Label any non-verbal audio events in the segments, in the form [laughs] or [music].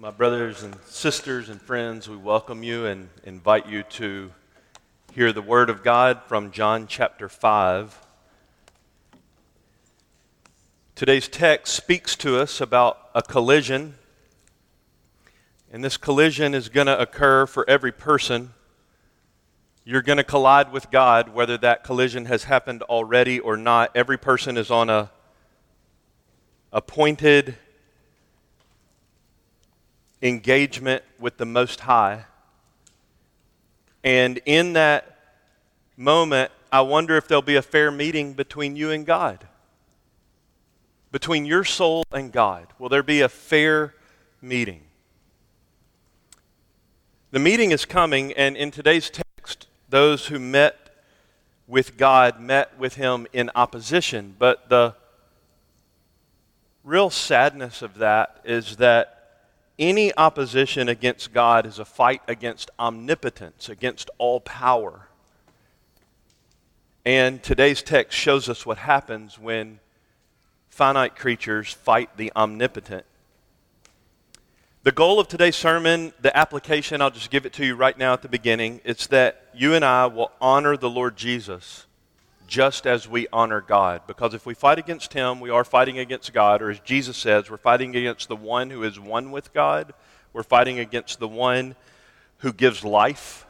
My brothers and sisters and friends, we welcome you and invite you to hear the Word of God from John chapter 5. Today's text speaks to us about a collision, and this collision is going to occur for every person. You're going to collide with God, whether that collision has happened already or not. Every person is on a appointed engagement with the Most High. And in that moment, I wonder if there'll be a fair meeting between you and God, between your soul and God. Will there be a fair meeting? The meeting is coming, and in today's text, those who met with God met with him in opposition. But the real sadness of that is that any opposition against God is a fight against omnipotence, against all power. And today's text shows us what happens when finite creatures fight the omnipotent. The goal of today's sermon, the application, I'll just give it to you right now at the beginning. It's that you and I will honor the Lord Jesus just as we honor God. Because if we fight against Him, we are fighting against God, or as Jesus says, we're fighting against the one who is one with God. We're fighting against the one who gives life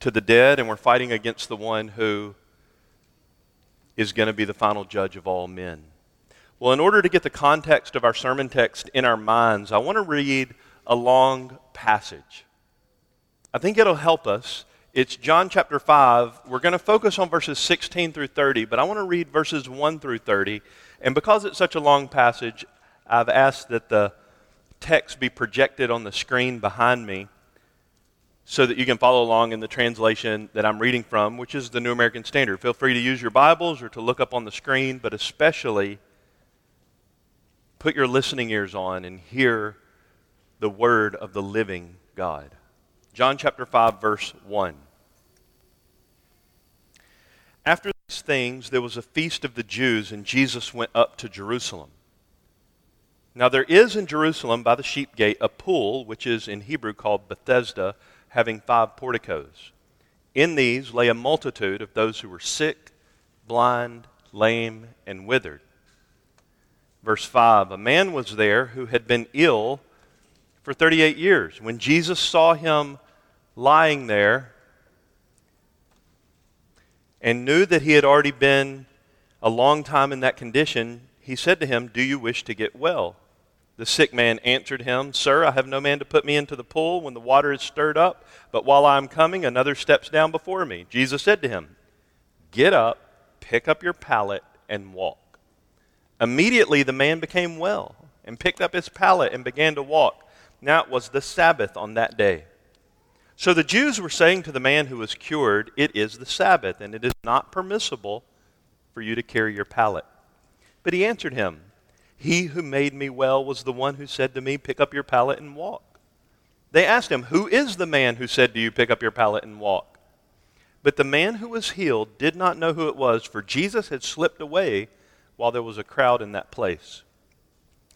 to the dead, and we're fighting against the one who is going to be the final judge of all men. Well, in order to get the context of our sermon text in our minds, I want to read a long passage. I think it'll help us it's John chapter 5. We're going to focus on verses 16 through 30, but I want to read verses 1 through 30. And because it's such a long passage, I've asked that the text be projected on the screen behind me so that you can follow along in the translation that I'm reading from, which is the New American Standard. Feel free to use your Bibles or to look up on the screen, but especially put your listening ears on and hear the word of the living God. John chapter 5, verse 1. After these things, there was a feast of the Jews, and Jesus went up to Jerusalem. Now, there is in Jerusalem by the sheep gate a pool, which is in Hebrew called Bethesda, having five porticos. In these lay a multitude of those who were sick, blind, lame, and withered. Verse 5 A man was there who had been ill for 38 years. When Jesus saw him lying there, and knew that he had already been a long time in that condition, he said to him, Do you wish to get well? The sick man answered him, Sir, I have no man to put me into the pool when the water is stirred up, but while I am coming, another steps down before me. Jesus said to him, Get up, pick up your pallet, and walk. Immediately the man became well and picked up his pallet and began to walk. Now it was the Sabbath on that day. So the Jews were saying to the man who was cured, It is the Sabbath, and it is not permissible for you to carry your pallet. But he answered him, He who made me well was the one who said to me, Pick up your pallet and walk. They asked him, Who is the man who said to you, Pick up your pallet and walk? But the man who was healed did not know who it was, for Jesus had slipped away while there was a crowd in that place.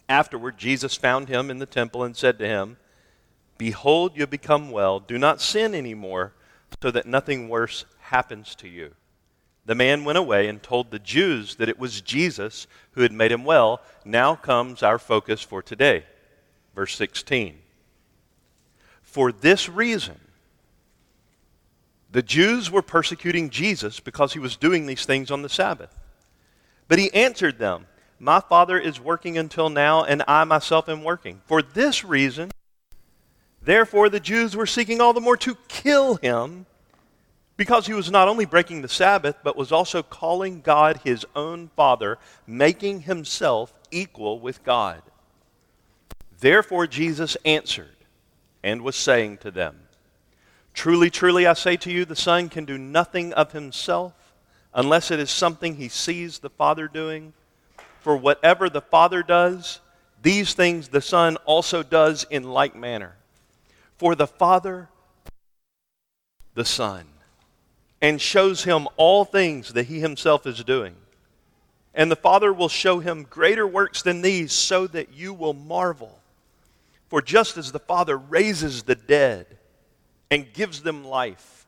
Afterward, Jesus found him in the temple and said to him, Behold, you become well. Do not sin anymore, so that nothing worse happens to you. The man went away and told the Jews that it was Jesus who had made him well. Now comes our focus for today. Verse 16. For this reason, the Jews were persecuting Jesus because he was doing these things on the Sabbath. But he answered them, My Father is working until now, and I myself am working. For this reason, Therefore, the Jews were seeking all the more to kill him because he was not only breaking the Sabbath, but was also calling God his own Father, making himself equal with God. Therefore, Jesus answered and was saying to them, Truly, truly, I say to you, the Son can do nothing of himself unless it is something he sees the Father doing. For whatever the Father does, these things the Son also does in like manner. For the Father, the Son, and shows him all things that he himself is doing. And the Father will show him greater works than these so that you will marvel. For just as the Father raises the dead and gives them life,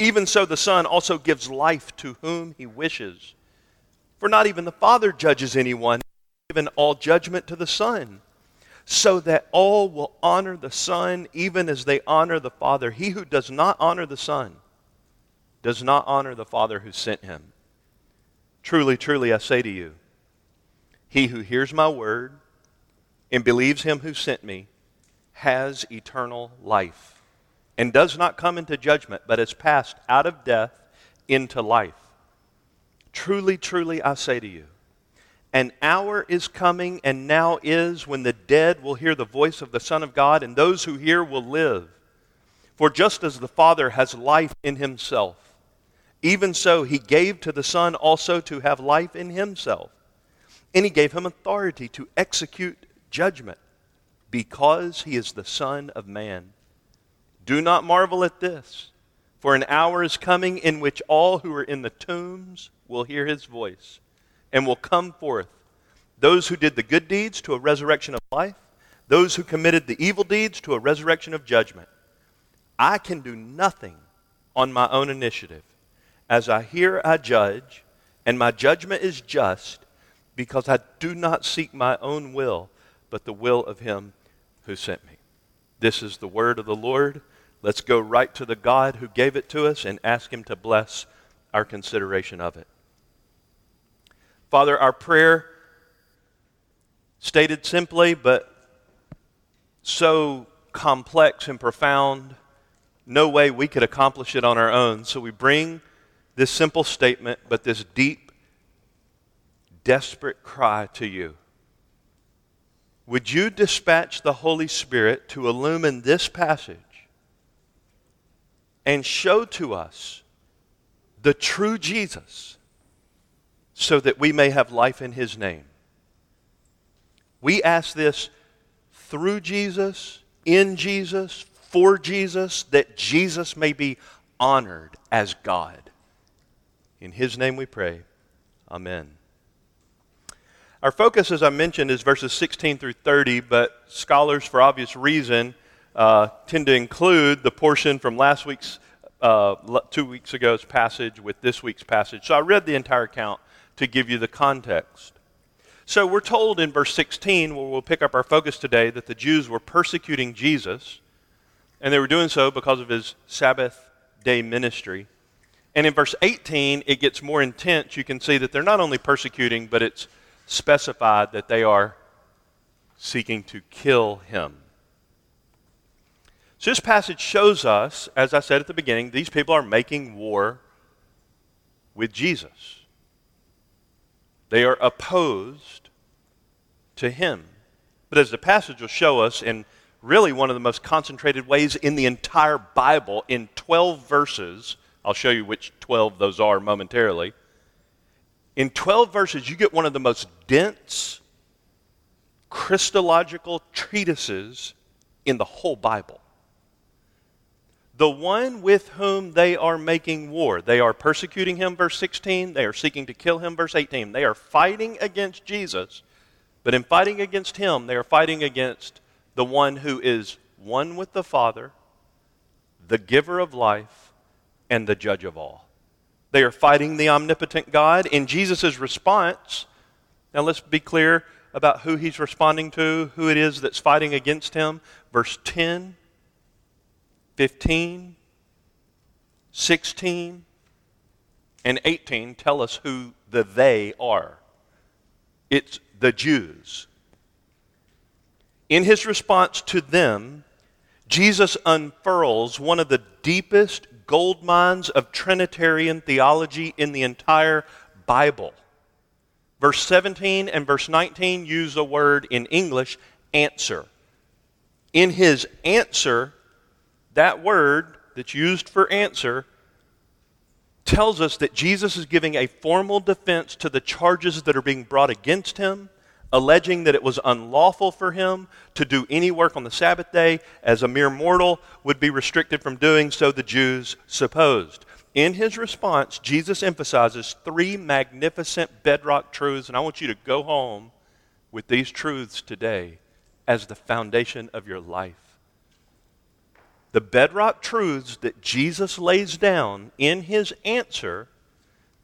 even so the Son also gives life to whom he wishes. For not even the Father judges anyone, given all judgment to the Son, so that all will honor the Son even as they honor the Father. He who does not honor the Son does not honor the Father who sent him. Truly, truly, I say to you, he who hears my word and believes him who sent me has eternal life and does not come into judgment, but has passed out of death into life. Truly, truly, I say to you, an hour is coming and now is when the dead will hear the voice of the Son of God, and those who hear will live. For just as the Father has life in himself, even so he gave to the Son also to have life in himself. And he gave him authority to execute judgment because he is the Son of Man. Do not marvel at this, for an hour is coming in which all who are in the tombs will hear his voice and will come forth. Those who did the good deeds to a resurrection of life, those who committed the evil deeds to a resurrection of judgment. I can do nothing on my own initiative. As I hear, I judge, and my judgment is just because I do not seek my own will, but the will of him who sent me. This is the word of the Lord. Let's go right to the God who gave it to us and ask him to bless our consideration of it. Father, our prayer, stated simply, but so complex and profound, no way we could accomplish it on our own. So we bring this simple statement, but this deep, desperate cry to you. Would you dispatch the Holy Spirit to illumine this passage and show to us the true Jesus? So that we may have life in his name. We ask this through Jesus, in Jesus, for Jesus, that Jesus may be honored as God. In his name we pray. Amen. Our focus, as I mentioned, is verses 16 through 30, but scholars, for obvious reason, uh, tend to include the portion from last week's, uh, two weeks ago's passage with this week's passage. So I read the entire account to give you the context. So we're told in verse 16, where we'll pick up our focus today, that the Jews were persecuting Jesus, and they were doing so because of his Sabbath day ministry. And in verse 18, it gets more intense. You can see that they're not only persecuting, but it's specified that they are seeking to kill him. So this passage shows us, as I said at the beginning, these people are making war with Jesus. They are opposed to him. But as the passage will show us, in really one of the most concentrated ways in the entire Bible, in 12 verses, I'll show you which 12 those are momentarily. In 12 verses, you get one of the most dense, Christological treatises in the whole Bible the one with whom they are making war. They are persecuting him, verse 16. They are seeking to kill him, verse 18. They are fighting against Jesus, but in fighting against him, they are fighting against the one who is one with the Father, the giver of life, and the judge of all. They are fighting the omnipotent God. In Jesus' response, now let's be clear about who he's responding to, who it is that's fighting against him. Verse 10 15, 16, and 18 tell us who the they are. It's the Jews. In his response to them, Jesus unfurls one of the deepest gold mines of Trinitarian theology in the entire Bible. Verse 17 and verse 19 use a word in English, answer. In his answer, that word that's used for answer tells us that Jesus is giving a formal defense to the charges that are being brought against him, alleging that it was unlawful for him to do any work on the Sabbath day, as a mere mortal would be restricted from doing so, the Jews supposed. In his response, Jesus emphasizes three magnificent bedrock truths, and I want you to go home with these truths today as the foundation of your life. The bedrock truths that Jesus lays down in his answer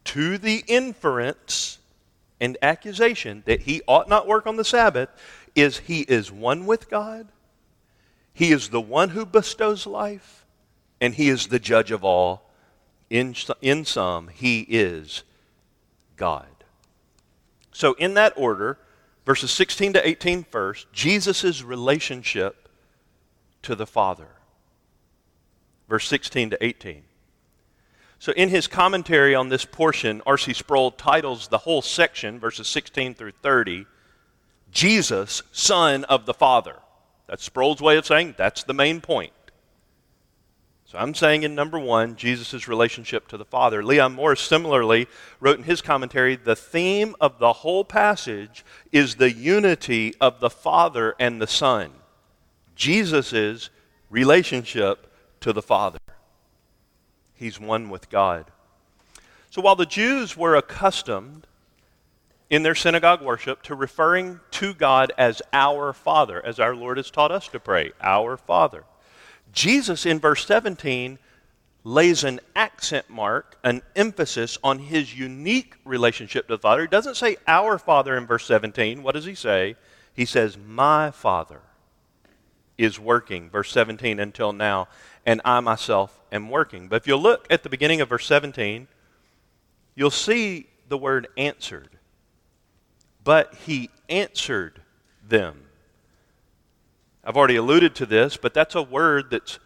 to the inference and accusation that he ought not work on the Sabbath is he is one with God, he is the one who bestows life, and he is the judge of all. In, in sum, he is God. So, in that order, verses 16 to 18 first, Jesus' relationship to the Father. Verse 16 to 18. So, in his commentary on this portion, R.C. Sproul titles the whole section, verses 16 through 30, Jesus, Son of the Father. That's Sproul's way of saying that's the main point. So I'm saying in number one, Jesus' relationship to the Father. Leon Morris similarly wrote in his commentary the theme of the whole passage is the unity of the Father and the Son. Jesus' relationship to the Father. He's one with God. So while the Jews were accustomed in their synagogue worship to referring to God as our Father, as our Lord has taught us to pray, our Father, Jesus in verse 17 lays an accent mark, an emphasis on his unique relationship to the Father. He doesn't say our Father in verse 17. What does he say? He says, My Father is working, verse 17, until now, and I myself am working. But if you look at the beginning of verse 17, you'll see the word answered. But he answered them. I've already alluded to this, but that's a word that's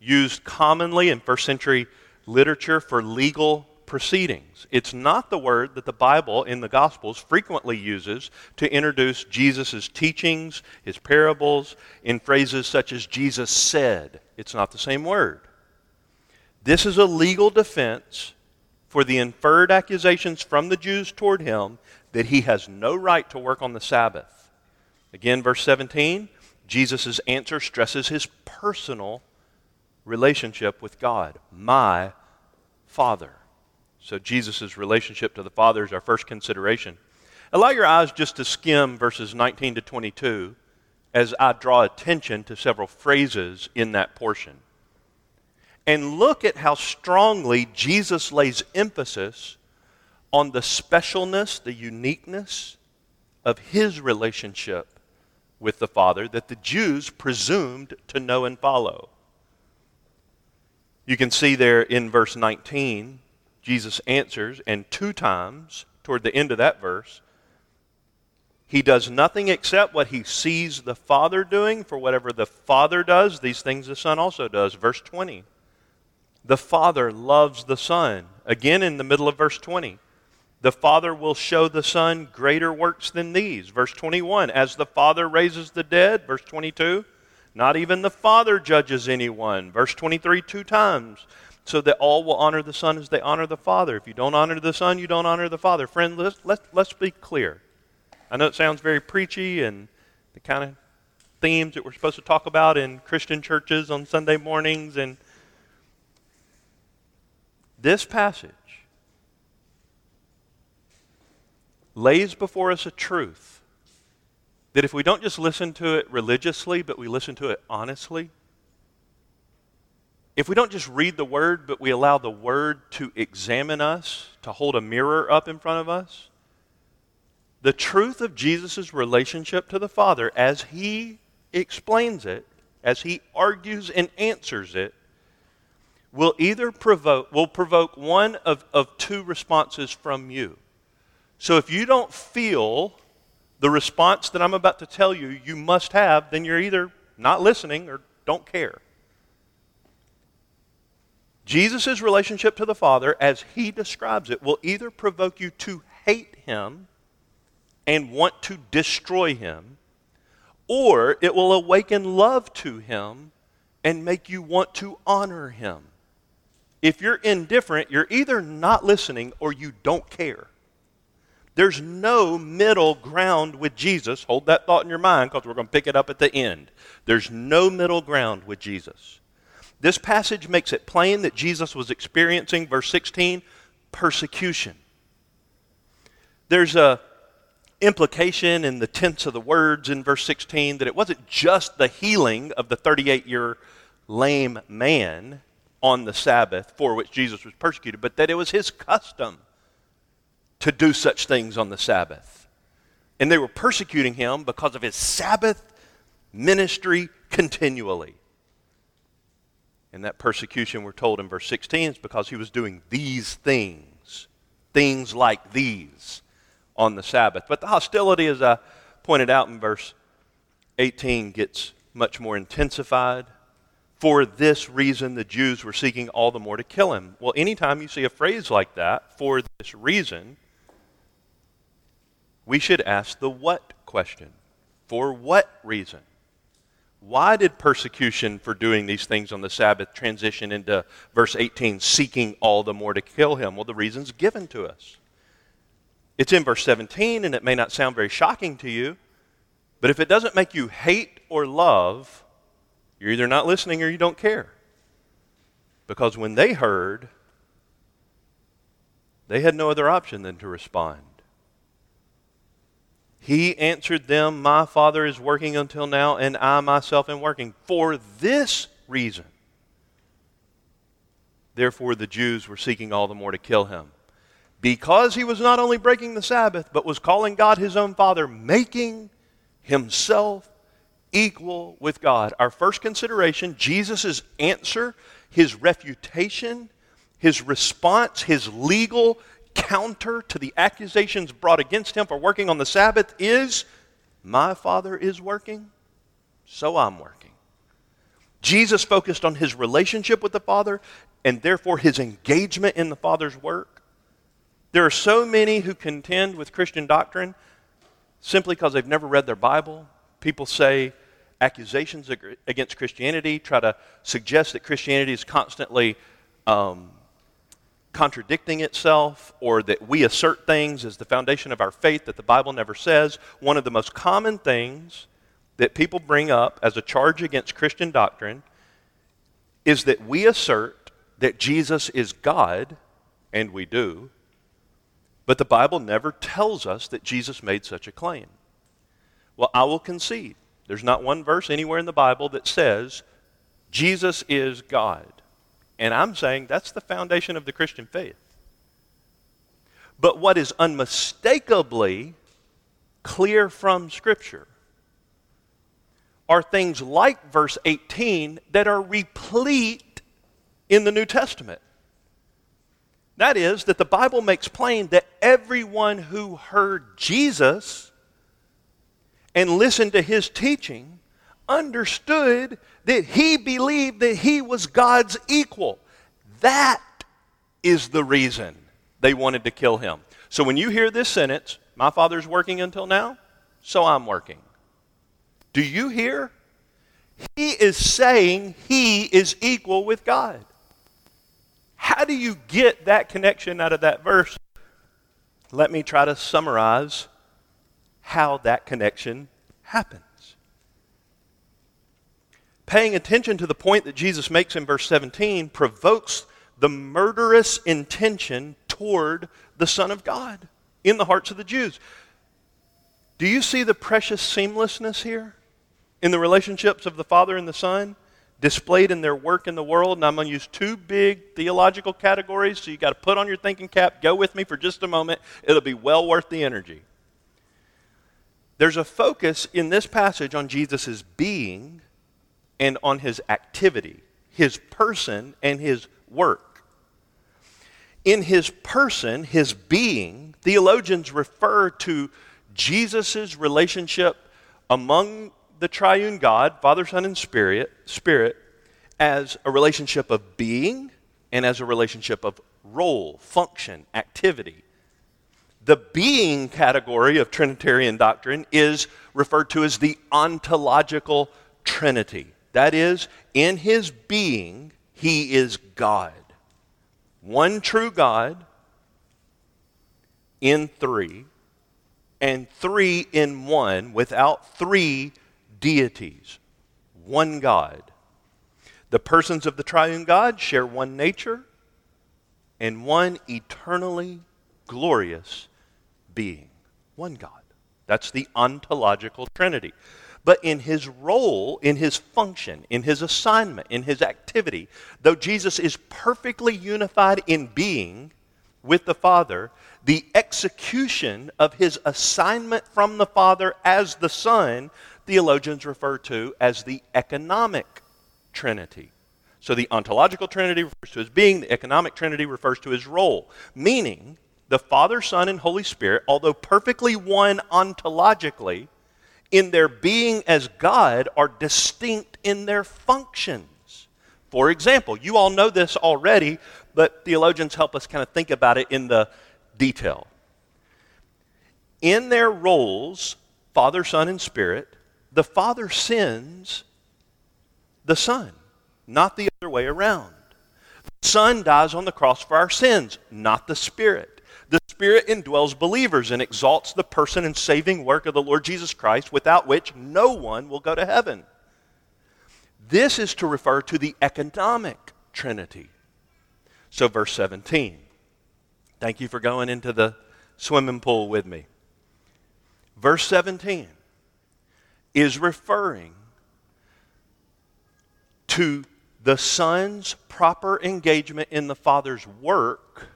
used commonly in first century literature for legal proceedings. It's not the word that the Bible in the Gospels frequently uses to introduce Jesus' teachings, his parables, in phrases such as Jesus said. It's not the same word. This is a legal defense for the inferred accusations from the Jews toward him that he has no right to work on the Sabbath. Again, verse 17 Jesus' answer stresses his personal relationship with God, my Father. So Jesus' relationship to the Father is our first consideration. Allow your eyes just to skim verses 19 to 22 as I draw attention to several phrases in that portion. And look at how strongly Jesus lays emphasis on the specialness, the uniqueness of his relationship with the Father that the Jews presumed to know and follow. You can see there in verse 19 Jesus answers, and two times toward the end of that verse, he does nothing except what he sees the Father doing, for whatever the Father does, these things the Son also does. Verse 20. The Father loves the Son. Again, in the middle of verse 20. The Father will show the Son greater works than these. Verse 21. As the Father raises the dead. Verse 22. Not even the Father judges anyone. Verse 23, two times so that all will honor the Son as they honor the Father. If you don't honor the Son, you don't honor the Father. Friend, let's, let's, let's be clear. I know it sounds very preachy and the kind of themes that we're supposed to talk about in Christian churches on Sunday mornings. And this passage lays before us a truth that if we don't just listen to it religiously, but we listen to it honestly, if we don't just read the Word, but we allow the Word to examine us, to hold a mirror up in front of us, the truth of Jesus' relationship to the Father, as he explains it, as he argues and answers it, will either provoke, will provoke one of, of two responses from you. So if you don't feel the response that I'm about to tell you you must have, then you're either not listening or don't care. Jesus' relationship to the Father, as he describes it, will either provoke you to hate him and want to destroy him, or it will awaken love to him and make you want to honor him. If you're indifferent, you're either not listening or you don't care. There's no middle ground with Jesus. Hold that thought in your mind because we're going to pick it up at the end. There's no middle ground with Jesus. This passage makes it plain that Jesus was experiencing, verse 16, persecution. There's a implication in the tense of the words in verse 16 that it wasn't just the healing of the 38 year lame man on the Sabbath for which Jesus was persecuted, but that it was his custom to do such things on the Sabbath. And they were persecuting him because of his Sabbath ministry continually. And that persecution, we're told in verse 16, is because he was doing these things, things like these on the Sabbath. But the hostility, as I pointed out in verse 18, gets much more intensified. For this reason, the Jews were seeking all the more to kill him. Well, anytime you see a phrase like that, for this reason, we should ask the what question. For what reason? Why did persecution for doing these things on the Sabbath transition into verse 18, seeking all the more to kill him? Well, the reason's given to us. It's in verse 17, and it may not sound very shocking to you, but if it doesn't make you hate or love, you're either not listening or you don't care. Because when they heard, they had no other option than to respond. He answered them, My Father is working until now, and I myself am working. For this reason, therefore, the Jews were seeking all the more to kill him. Because he was not only breaking the Sabbath, but was calling God his own Father, making himself equal with God. Our first consideration Jesus' answer, his refutation, his response, his legal counter to the accusations brought against him for working on the Sabbath is My Father is working, so I'm working. Jesus focused on his relationship with the Father and therefore his engagement in the Father's work. There are so many who contend with Christian doctrine simply because they've never read their Bible. People say accusations against Christianity, try to suggest that Christianity is constantly um, contradicting itself or that we assert things as the foundation of our faith that the Bible never says. One of the most common things that people bring up as a charge against Christian doctrine is that we assert that Jesus is God, and we do, but the Bible never tells us that Jesus made such a claim. Well, I will concede. There's not one verse anywhere in the Bible that says Jesus is God. And I'm saying that's the foundation of the Christian faith. But what is unmistakably clear from Scripture are things like verse 18 that are replete in the New Testament. That is, that the Bible makes plain that everyone who heard Jesus and listened to his teaching understood that he believed that he was God's equal. That is the reason they wanted to kill him. So when you hear this sentence, my father's working until now, so I'm working. Do you hear? He is saying he is equal with God. How do you get that connection out of that verse? Let me try to summarize how that connection happens. paying attention to the point that Jesus makes in verse 17 provokes the murderous intention toward the Son of God in the hearts of the Jews. Do you see the precious seamlessness here in the relationships of the Father and the Son displayed in their work in the world? And I'm going to use two big theological categories, so you got to put on your thinking cap. Go with me for just a moment. It'll be well worth the energy. There's a focus in this passage on Jesus' being and on his activity, his person, and his work. In his person, his being, theologians refer to Jesus' relationship among the triune God, Father, Son, and Spirit, Spirit, as a relationship of being and as a relationship of role, function, activity. The being category of Trinitarian doctrine is referred to as the ontological Trinity. That is, in his being, he is God. One true God in three, and three in one, without three deities. One God. The persons of the triune God share one nature and one eternally glorious being. One God. That's the ontological Trinity. But in his role, in his function, in his assignment, in his activity, though Jesus is perfectly unified in being with the Father, the execution of his assignment from the Father as the Son, theologians refer to as the economic Trinity. So the ontological Trinity refers to his being, the economic Trinity refers to his role, meaning the Father, Son, and Holy Spirit, although perfectly one ontologically, in their being as God are distinct in their functions. For example, you all know this already, but theologians help us kind of think about it in the detail. In their roles, Father, Son, and Spirit, the Father sends the Son, not the other way around. The Son dies on the cross for our sins, not the Spirit. The Spirit indwells believers and exalts the person and saving work of the Lord Jesus Christ, without which no one will go to heaven. This is to refer to the economic Trinity. So, verse 17. Thank you for going into the swimming pool with me. Verse 17 is referring to the Son's proper engagement in the Father's work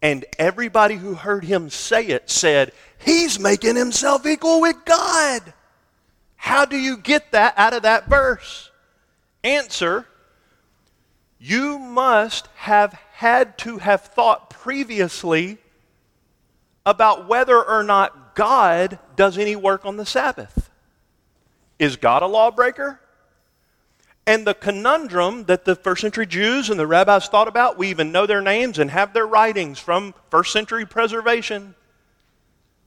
and everybody who heard him say it said, He's making himself equal with God. How do you get that out of that verse? Answer You must have had to have thought previously about whether or not God does any work on the Sabbath. Is God a lawbreaker? And the conundrum that the first century Jews and the rabbis thought about, we even know their names and have their writings from first century preservation.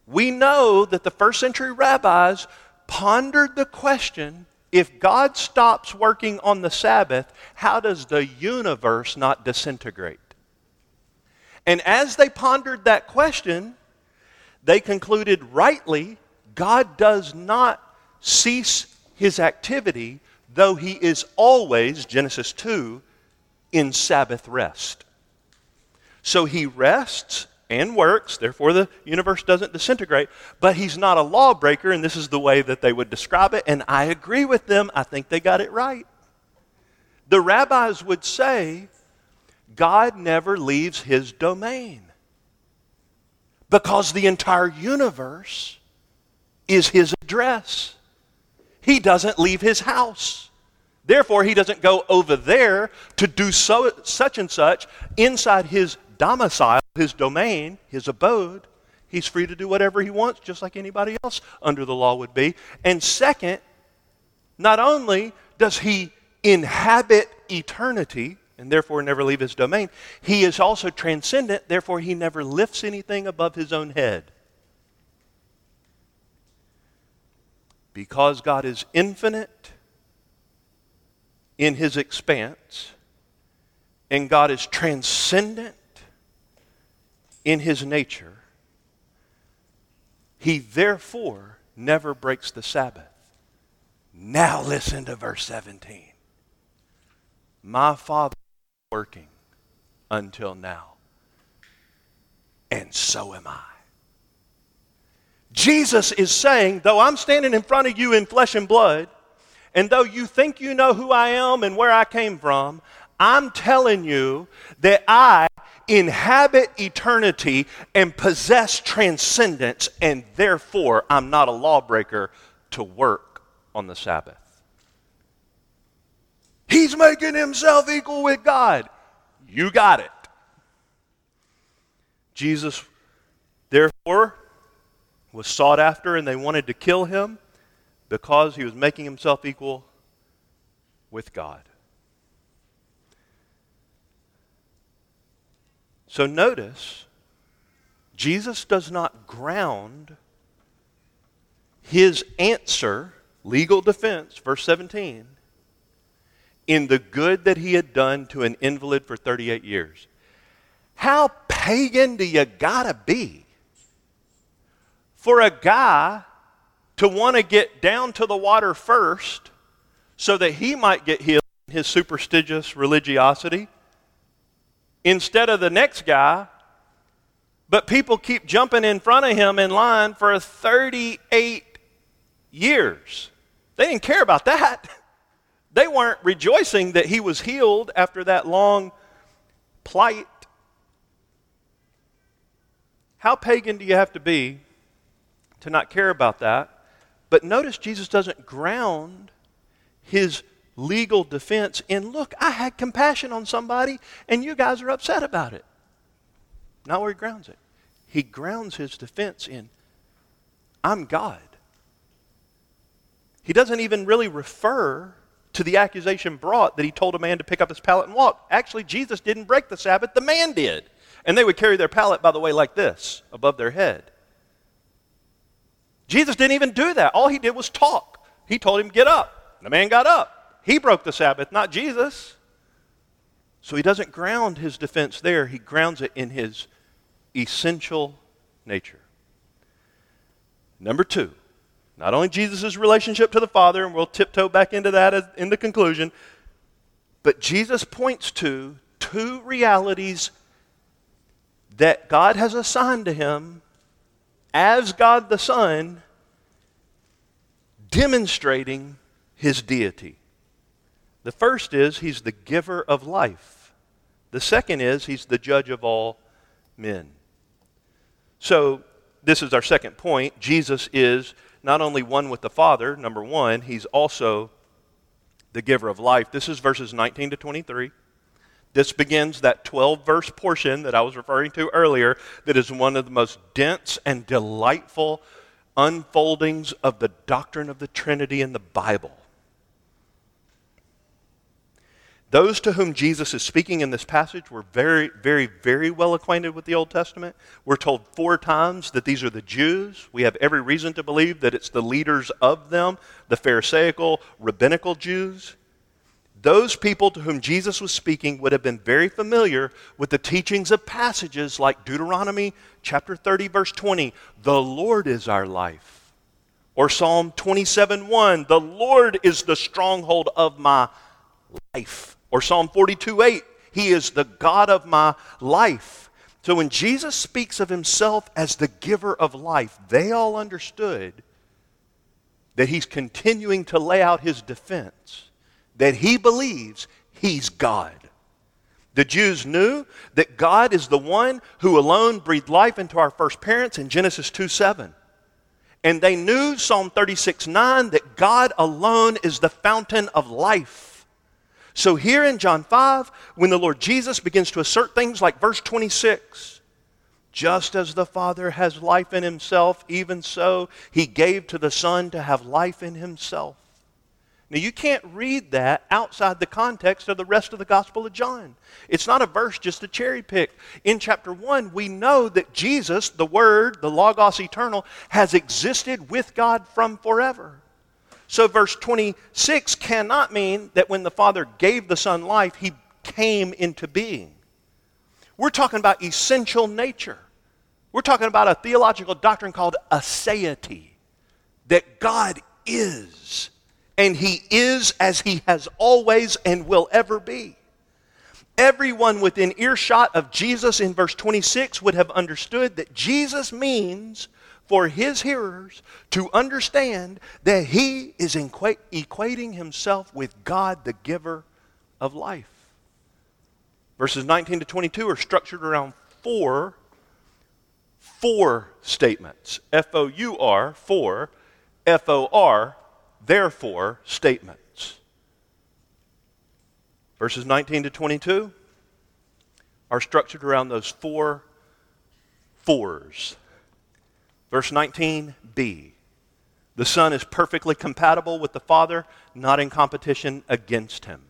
We know that the first century rabbis pondered the question if God stops working on the Sabbath, how does the universe not disintegrate? And as they pondered that question, they concluded rightly God does not cease his activity though he is always, Genesis 2, in Sabbath rest. So he rests and works, therefore the universe doesn't disintegrate, but he's not a lawbreaker, and this is the way that they would describe it, and I agree with them. I think they got it right. The rabbis would say, God never leaves his domain because the entire universe is his address. He doesn't leave his house. Therefore, he doesn't go over there to do so, such and such inside his domicile, his domain, his abode. He's free to do whatever he wants, just like anybody else under the law would be. And second, not only does he inhabit eternity and therefore never leave his domain, he is also transcendent, therefore, he never lifts anything above his own head. Because God is infinite in his expanse, and God is transcendent in his nature, he therefore never breaks the Sabbath. Now listen to verse 17. My Father is working until now, and so am I. Jesus is saying, though I'm standing in front of you in flesh and blood, and though you think you know who I am and where I came from, I'm telling you that I inhabit eternity and possess transcendence, and therefore I'm not a lawbreaker to work on the Sabbath. He's making himself equal with God. You got it. Jesus, therefore, was sought after and they wanted to kill him because he was making himself equal with God. So notice, Jesus does not ground his answer, legal defense, verse 17, in the good that he had done to an invalid for 38 years. How pagan do you gotta be for a guy to want to get down to the water first so that he might get healed in his superstitious religiosity instead of the next guy But people keep jumping in front of him in line for 38 years. They didn't care about that. [laughs] They weren't rejoicing that he was healed after that long plight. How pagan do you have to be to not care about that? But notice Jesus doesn't ground his legal defense in look, I had compassion on somebody and you guys are upset about it. Not where he grounds it. He grounds his defense in, I'm God. He doesn't even really refer to the accusation brought that he told a man to pick up his pallet and walk. Actually, Jesus didn't break the Sabbath, the man did. And they would carry their pallet, by the way, like this, above their head. Jesus didn't even do that. All he did was talk. He told him, Get up. The man got up. He broke the Sabbath, not Jesus. So he doesn't ground his defense there, he grounds it in his essential nature. Number two, not only Jesus' relationship to the Father, and we'll tiptoe back into that in the conclusion, but Jesus points to two realities that God has assigned to him as God the Son, demonstrating his deity. The first is he's the giver of life. The second is he's the judge of all men. So, this is our second point. Jesus is not only one with the Father, number one, he's also the giver of life. This is verses 19 to 23. This begins that 12 verse portion that I was referring to earlier, that is one of the most dense and delightful unfoldings of the doctrine of the Trinity in the Bible. Those to whom Jesus is speaking in this passage were very, very, very well acquainted with the Old Testament. We're told four times that these are the Jews. We have every reason to believe that it's the leaders of them, the Pharisaical, rabbinical Jews. Those people to whom Jesus was speaking would have been very familiar with the teachings of passages like Deuteronomy chapter 30, verse 20, the Lord is our life. Or Psalm 27, 1, the Lord is the stronghold of my life. Or Psalm 42 8, He is the God of my life. So when Jesus speaks of Himself as the giver of life, they all understood that He's continuing to lay out His defense, that He believes He's God. The Jews knew that God is the one who alone breathed life into our first parents in Genesis 2 7. And they knew Psalm 36 9 that God alone is the fountain of life. So, here in John 5, when the Lord Jesus begins to assert things like verse 26, just as the Father has life in himself, even so he gave to the Son to have life in himself. Now, you can't read that outside the context of the rest of the Gospel of John. It's not a verse just a cherry pick. In chapter 1, we know that Jesus, the Word, the Logos eternal, has existed with God from forever. So, verse 26 cannot mean that when the Father gave the Son life, he came into being. We're talking about essential nature. We're talking about a theological doctrine called aseity that God is, and He is as He has always and will ever be. Everyone within earshot of Jesus in verse 26 would have understood that Jesus means for his hearers to understand that he is equating himself with God, the giver of life. Verses 19 to 22 are structured around four, four statements. F O U R, four, F O R, therefore statements. Verses 19 to 22 are structured around those four fours. Verse 19b The Son is perfectly compatible with the Father, not in competition against him.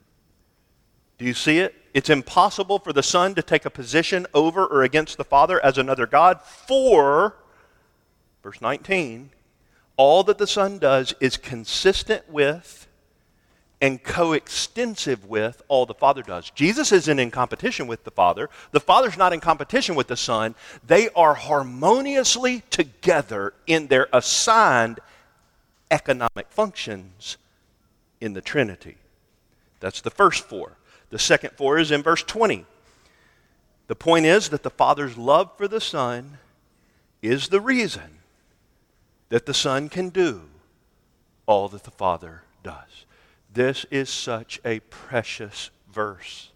Do you see it? It's impossible for the Son to take a position over or against the Father as another God, for, verse 19, all that the Son does is consistent with and coextensive with all the Father does. Jesus isn't in competition with the Father. The Father's not in competition with the Son. They are harmoniously together in their assigned economic functions in the Trinity. That's the first four. The second four is in verse 20. The point is that the Father's love for the Son is the reason that the Son can do all that the Father does. This is such a precious verse.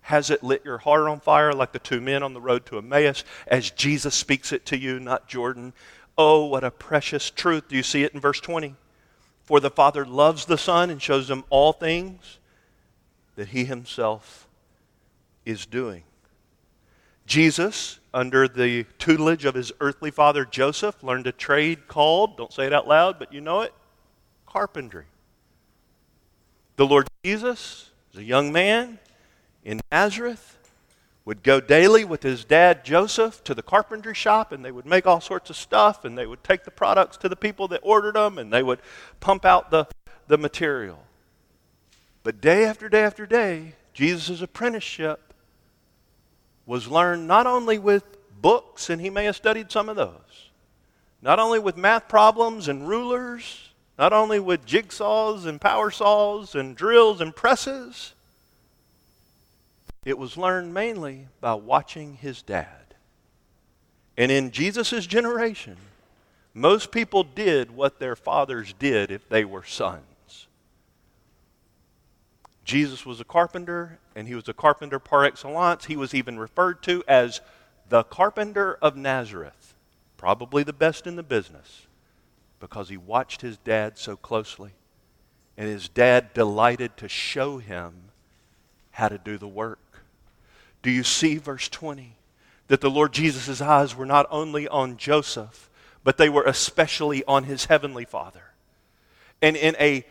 Has it lit your heart on fire like the two men on the road to Emmaus as Jesus speaks it to you, not Jordan? Oh, what a precious truth. Do you see it in verse 20? For the Father loves the Son and shows him all things that he himself is doing. Jesus, under the tutelage of his earthly father Joseph, learned a trade called, don't say it out loud, but you know it, carpentry. The Lord Jesus, as a young man in Nazareth, would go daily with his dad Joseph to the carpentry shop and they would make all sorts of stuff and they would take the products to the people that ordered them and they would pump out the, the material. But day after day after day, Jesus' apprenticeship was learned not only with books, and he may have studied some of those, not only with math problems and rulers, not only with jigsaws and power saws and drills and presses. It was learned mainly by watching his dad. And in Jesus' generation, most people did what their fathers did if they were sons. Jesus was a carpenter, and he was a carpenter par excellence. He was even referred to as the carpenter of Nazareth, probably the best in the business, because he watched his dad so closely. And his dad delighted to show him how to do the work. Do you see verse 20? That the Lord Jesus' eyes were not only on Joseph, but they were especially on his heavenly Father. And in a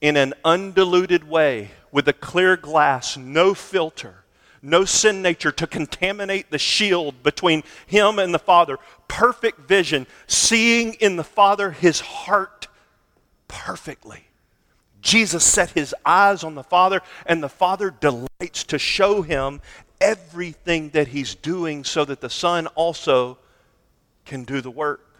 in an undiluted way with a clear glass, no filter, no sin nature to contaminate the shield between him and the Father. Perfect vision, seeing in the Father his heart perfectly. Jesus set his eyes on the Father, and the Father delights to show him everything that he's doing so that the Son also can do the work.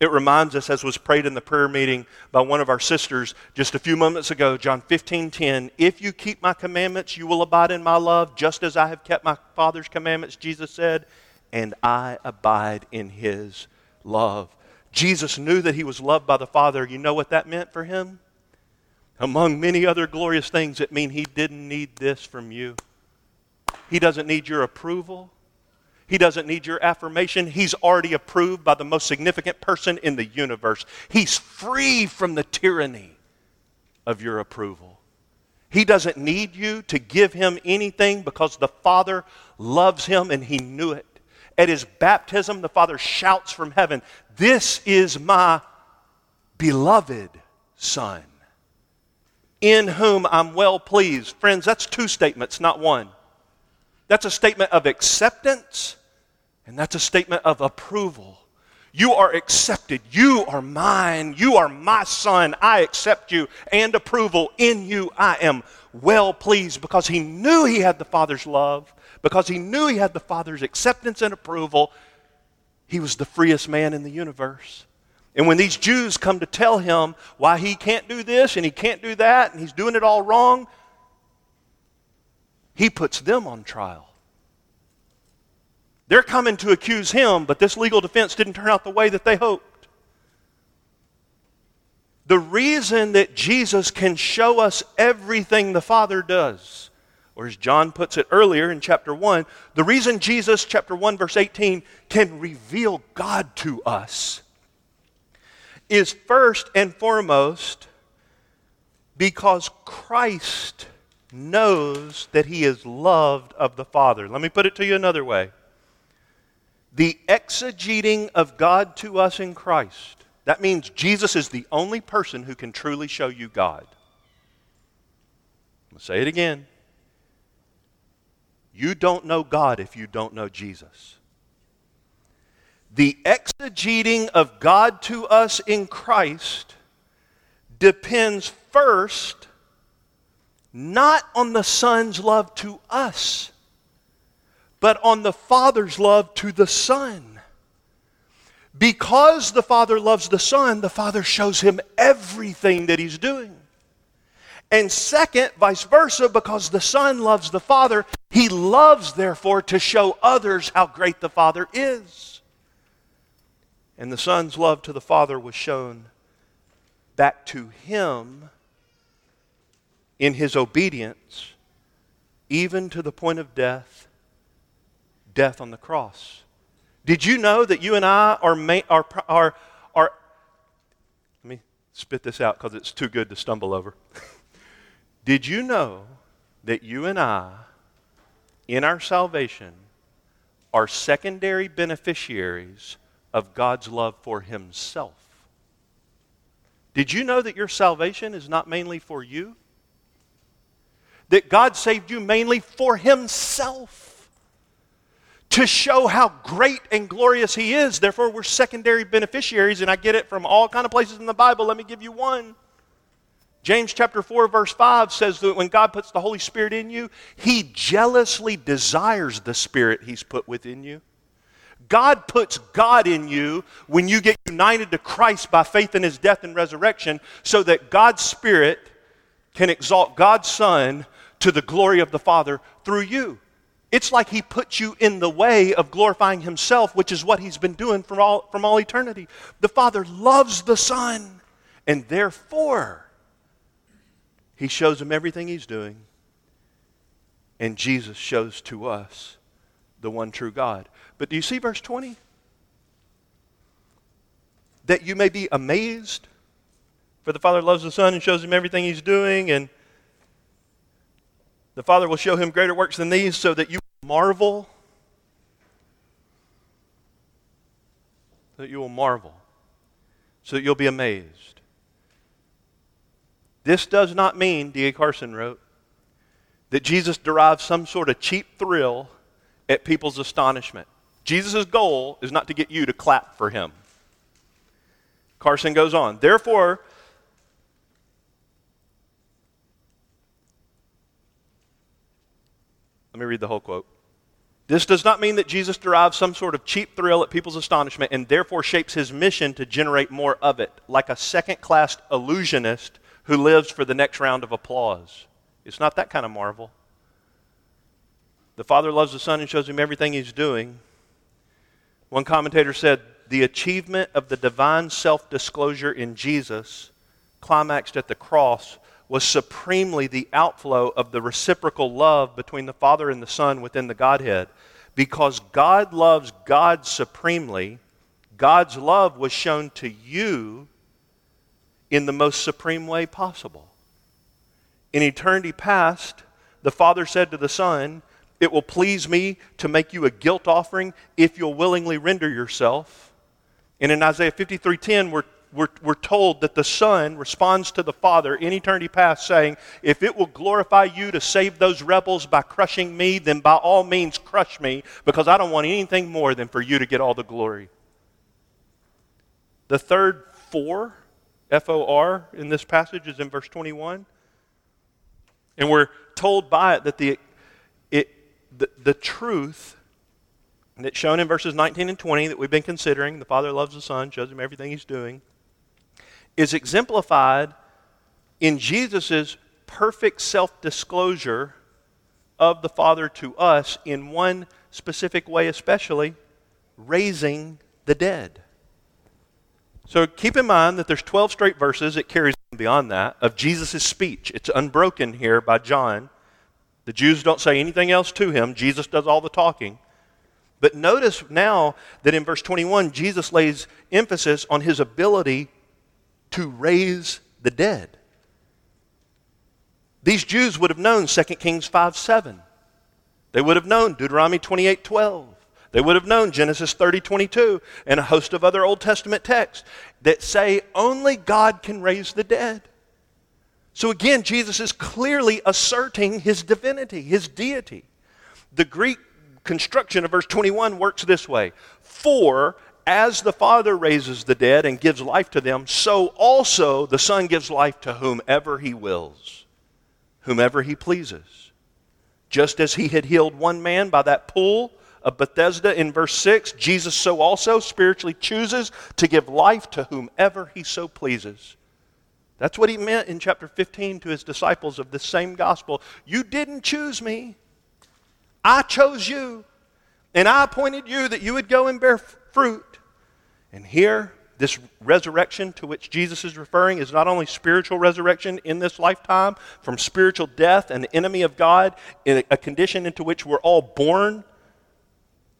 It reminds us, as was prayed in the prayer meeting by one of our sisters just a few moments ago, John 15 10, if you keep my commandments, you will abide in my love, just as I have kept my Father's commandments, Jesus said, and I abide in his love. Jesus knew that he was loved by the Father. You know what that meant for him? Among many other glorious things, it means he didn't need this from you. He doesn't need your approval. He doesn't need your affirmation. He's already approved by the most significant person in the universe. He's free from the tyranny of your approval. He doesn't need you to give him anything because the Father loves him and he knew it. At his baptism, the Father shouts from heaven, This is my beloved Son, in whom I'm well pleased. Friends, that's two statements, not one. That's a statement of acceptance and that's a statement of approval. You are accepted. You are mine. You are my son. I accept you and approval. In you, I am well pleased because he knew he had the Father's love, because he knew he had the Father's acceptance and approval. He was the freest man in the universe. And when these Jews come to tell him why he can't do this and he can't do that and he's doing it all wrong, he puts them on trial. They're coming to accuse him, but this legal defense didn't turn out the way that they hoped. The reason that Jesus can show us everything the Father does, or as John puts it earlier in chapter 1, the reason Jesus, chapter 1, verse 18, can reveal God to us is first and foremost because Christ knows that he is loved of the Father. Let me put it to you another way the exegeting of God to us in Christ. That means Jesus is the only person who can truly show you God. I'm going to say it again. You don't know God if you don't know Jesus. The exegeting of God to us in Christ depends first not on the Son's love to us but on the Father's love to the Son. Because the Father loves the Son, the Father shows him everything that he's doing. And second, vice versa, because the Son loves the Father, He loves, therefore, to show others how great the Father is. And the Son's love to the Father was shown back to him in his obedience, even to the point of death, death on the cross. Did you know that you and I are, are, are, are let me spit this out because it's too good to stumble over. [laughs] Did you know that you and I, in our salvation, are secondary beneficiaries of God's love for Himself? Did you know that your salvation is not mainly for you? That God saved you mainly for Himself to show how great and glorious He is. Therefore, we're secondary beneficiaries, and I get it from all kind of places in the Bible. Let me give you one. James chapter 4 verse 5 says that when God puts the Holy Spirit in you, he jealously desires the spirit he's put within you. God puts God in you when you get united to Christ by faith in his death and resurrection so that God's Spirit can exalt God's Son to the glory of the Father through you. It's like he puts you in the way of glorifying himself, which is what he's been doing from all, from all eternity. The Father loves the Son, and therefore, he shows him everything he's doing. And Jesus shows to us the one true God. But do you see verse 20? That you may be amazed. For the Father loves the Son and shows him everything he's doing, and the Father will show him greater works than these so that you marvel. that you will marvel. So that you'll be amazed. This does not mean, D.A. Carson wrote, that Jesus derives some sort of cheap thrill at people's astonishment. Jesus' goal is not to get you to clap for him. Carson goes on. Therefore, let me read the whole quote. This does not mean that Jesus derives some sort of cheap thrill at people's astonishment and therefore shapes his mission to generate more of it, like a second class illusionist who lives for the next round of applause. It's not that kind of marvel. The Father loves the Son and shows him everything he's doing. One commentator said, The achievement of the divine self disclosure in Jesus, climaxed at the cross, was supremely the outflow of the reciprocal love between the Father and the Son within the Godhead. Because God loves God supremely, God's love was shown to you in the most supreme way possible. In eternity past, the Father said to the Son, it will please me to make you a guilt offering if you'll willingly render yourself. And in Isaiah 53:10, we're, we're, we're told that the Son responds to the Father in eternity past, saying, If it will glorify you to save those rebels by crushing me, then by all means crush me, because I don't want anything more than for you to get all the glory. The third for, F O R, in this passage is in verse 21. And we're told by it that the the, the truth that's shown in verses 19 and 20 that we've been considering, the Father loves the Son, shows him everything he's doing, is exemplified in Jesus' perfect self disclosure of the Father to us in one specific way, especially raising the dead. So keep in mind that there's 12 straight verses, it carries beyond that, of Jesus' speech. It's unbroken here by John. The Jews don't say anything else to him, Jesus does all the talking. But notice now that in verse 21, Jesus lays emphasis on his ability to raise the dead. These Jews would have known 2 Kings 5 7. They would have known Deuteronomy 28 12. They would have known Genesis 30 22 and a host of other Old Testament texts that say only God can raise the dead. So again, Jesus is clearly asserting his divinity, his deity. The Greek construction of verse 21 works this way For as the Father raises the dead and gives life to them, so also the Son gives life to whomever he wills, whomever he pleases. Just as he had healed one man by that pool of Bethesda in verse 6, Jesus so also spiritually chooses to give life to whomever he so pleases. That's what he meant in chapter 15 to his disciples of this same gospel. You didn't choose me, I chose you, and I appointed you that you would go and bear fruit. And here, this resurrection to which Jesus is referring is not only spiritual resurrection in this lifetime from spiritual death and the enemy of God in a condition into which we're all born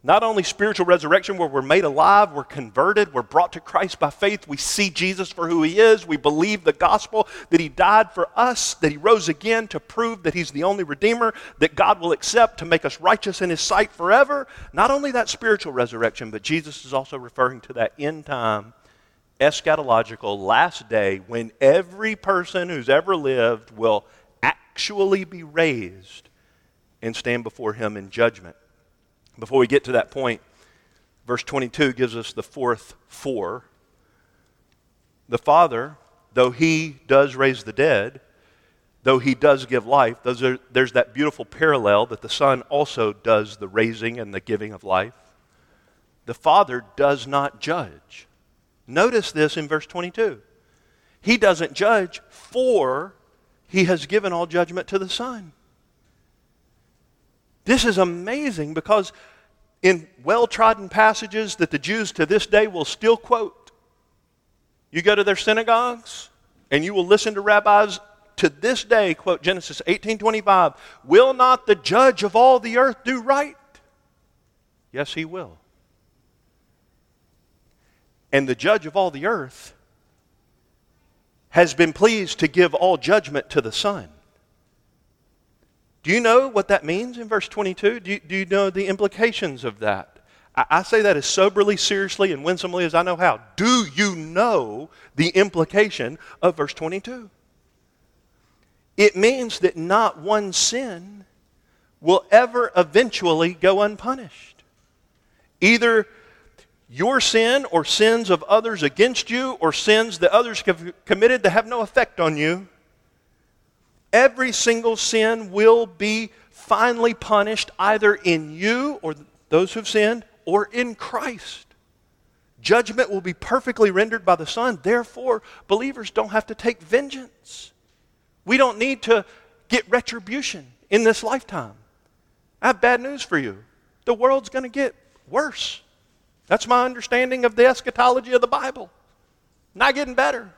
not only spiritual resurrection, where we're made alive, we're converted, we're brought to Christ by faith, we see Jesus for who he is, we believe the gospel, that he died for us, that he rose again to prove that he's the only Redeemer, that God will accept to make us righteous in his sight forever. Not only that spiritual resurrection, but Jesus is also referring to that end time, eschatological last day when every person who's ever lived will actually be raised and stand before him in judgment. Before we get to that point, verse 22 gives us the fourth for. The Father, though He does raise the dead, though He does give life, are, there's that beautiful parallel that the Son also does the raising and the giving of life. The Father does not judge. Notice this in verse 22. He doesn't judge, for He has given all judgment to the Son. This is amazing because in well trodden passages that the Jews to this day will still quote, you go to their synagogues and you will listen to rabbis to this day quote Genesis 18:25, "Will not the judge of all the earth do right?" Yes, he will. And the judge of all the earth has been pleased to give all judgment to the Son. Do you know what that means in verse 22? Do you, do you know the implications of that? I, I say that as soberly, seriously, and winsomely as I know how. Do you know the implication of verse 22? It means that not one sin will ever eventually go unpunished. Either your sin or sins of others against you or sins that others have committed that have no effect on you Every single sin will be finally punished either in you or those who've sinned or in Christ. Judgment will be perfectly rendered by the Son. Therefore, believers don't have to take vengeance. We don't need to get retribution in this lifetime. I have bad news for you. The world's going to get worse. That's my understanding of the eschatology of the Bible. Not getting better.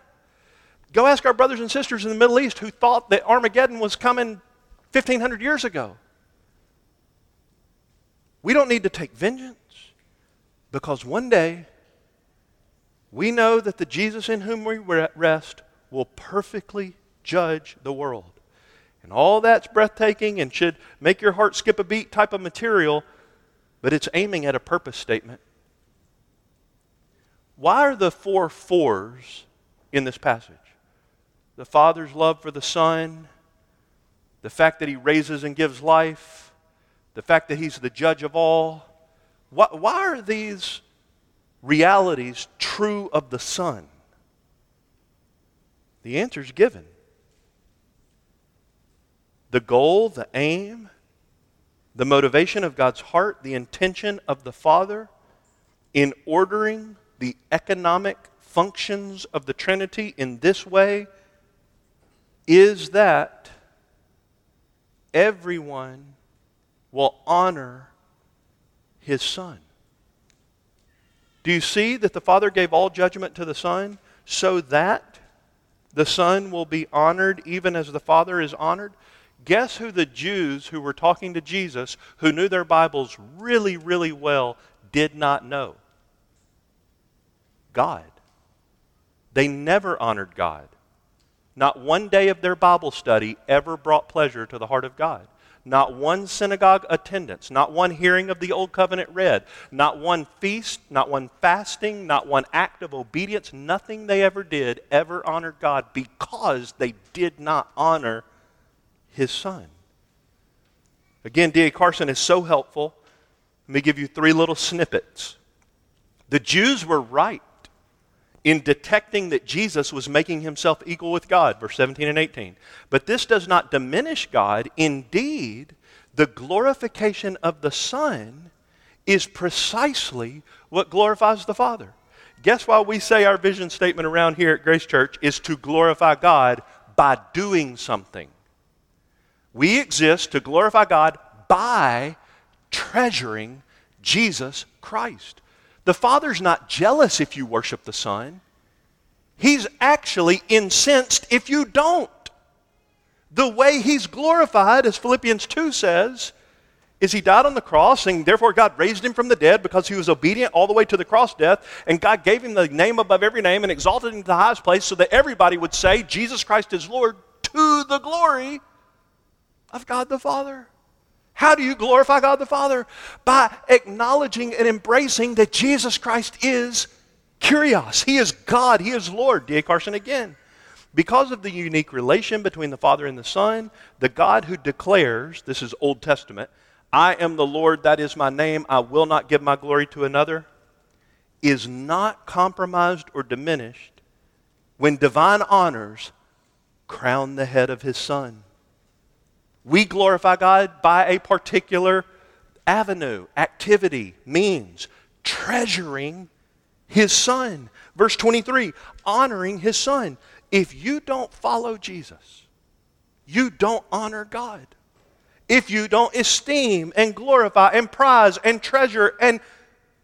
Go ask our brothers and sisters in the Middle East who thought that Armageddon was coming 1,500 years ago. We don't need to take vengeance because one day we know that the Jesus in whom we were at rest will perfectly judge the world. And all that's breathtaking and should make your heart skip a beat type of material, but it's aiming at a purpose statement. Why are the four fors in this passage? The Father's love for the Son, the fact that He raises and gives life, the fact that He's the judge of all. Why, why are these realities true of the Son? The answer is given. The goal, the aim, the motivation of God's heart, the intention of the Father in ordering the economic functions of the Trinity in this way is that everyone will honor his son. Do you see that the Father gave all judgment to the Son so that the Son will be honored even as the Father is honored? Guess who the Jews who were talking to Jesus, who knew their Bibles really, really well, did not know? God. They never honored God. Not one day of their Bible study ever brought pleasure to the heart of God. Not one synagogue attendance, not one hearing of the Old Covenant read, not one feast, not one fasting, not one act of obedience, nothing they ever did ever honored God because they did not honor His Son. Again, D.A. Carson is so helpful. Let me give you three little snippets. The Jews were right in detecting that Jesus was making himself equal with God, verse 17 and 18. But this does not diminish God. Indeed, the glorification of the Son is precisely what glorifies the Father. Guess why we say our vision statement around here at Grace Church is to glorify God by doing something. We exist to glorify God by treasuring Jesus Christ. The Father's not jealous if you worship the Son. He's actually incensed if you don't. The way he's glorified, as Philippians 2 says, is he died on the cross, and therefore God raised him from the dead because he was obedient all the way to the cross death, and God gave him the name above every name and exalted him to the highest place so that everybody would say, Jesus Christ is Lord, to the glory of God the Father. How do you glorify God the Father? By acknowledging and embracing that Jesus Christ is Kyrios. He is God. He is Lord. D.A. Carson again. Because of the unique relation between the Father and the Son, the God who declares, this is Old Testament, I am the Lord, that is my name, I will not give my glory to another, is not compromised or diminished when divine honors crown the head of his Son. We glorify God by a particular avenue, activity, means, treasuring his Son. Verse 23 honoring his Son. If you don't follow Jesus, you don't honor God if you don't esteem and glorify and prize and treasure and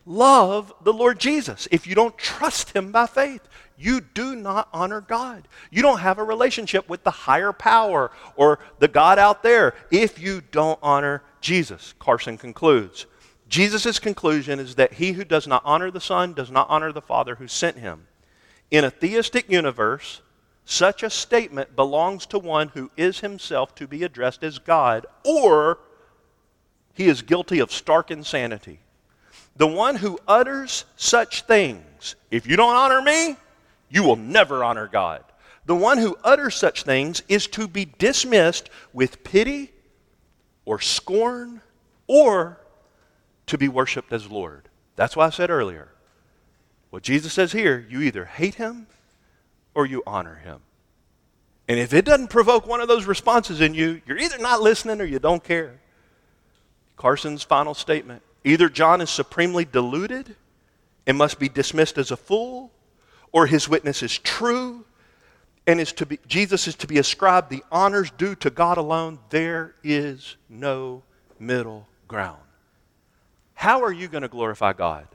love the Lord Jesus. If you don't trust Him by faith, you do not honor God. You don't have a relationship with the higher power or the God out there if you don't honor Jesus. Carson concludes. Jesus' conclusion is that he who does not honor the Son does not honor the Father who sent him. In a theistic universe, such a statement belongs to one who is himself to be addressed as God, or he is guilty of stark insanity. The one who utters such things, if you don't honor me, you will never honor God. The one who utters such things is to be dismissed with pity or scorn or to be worshiped as Lord. That's why I said earlier what Jesus says here you either hate him or you honor him. And if it doesn't provoke one of those responses in you, you're either not listening or you don't care. Carson's final statement either John is supremely deluded and must be dismissed as a fool, or his witness is true and is to be, Jesus is to be ascribed the honors due to God alone. There is no middle ground. How are you going to glorify God?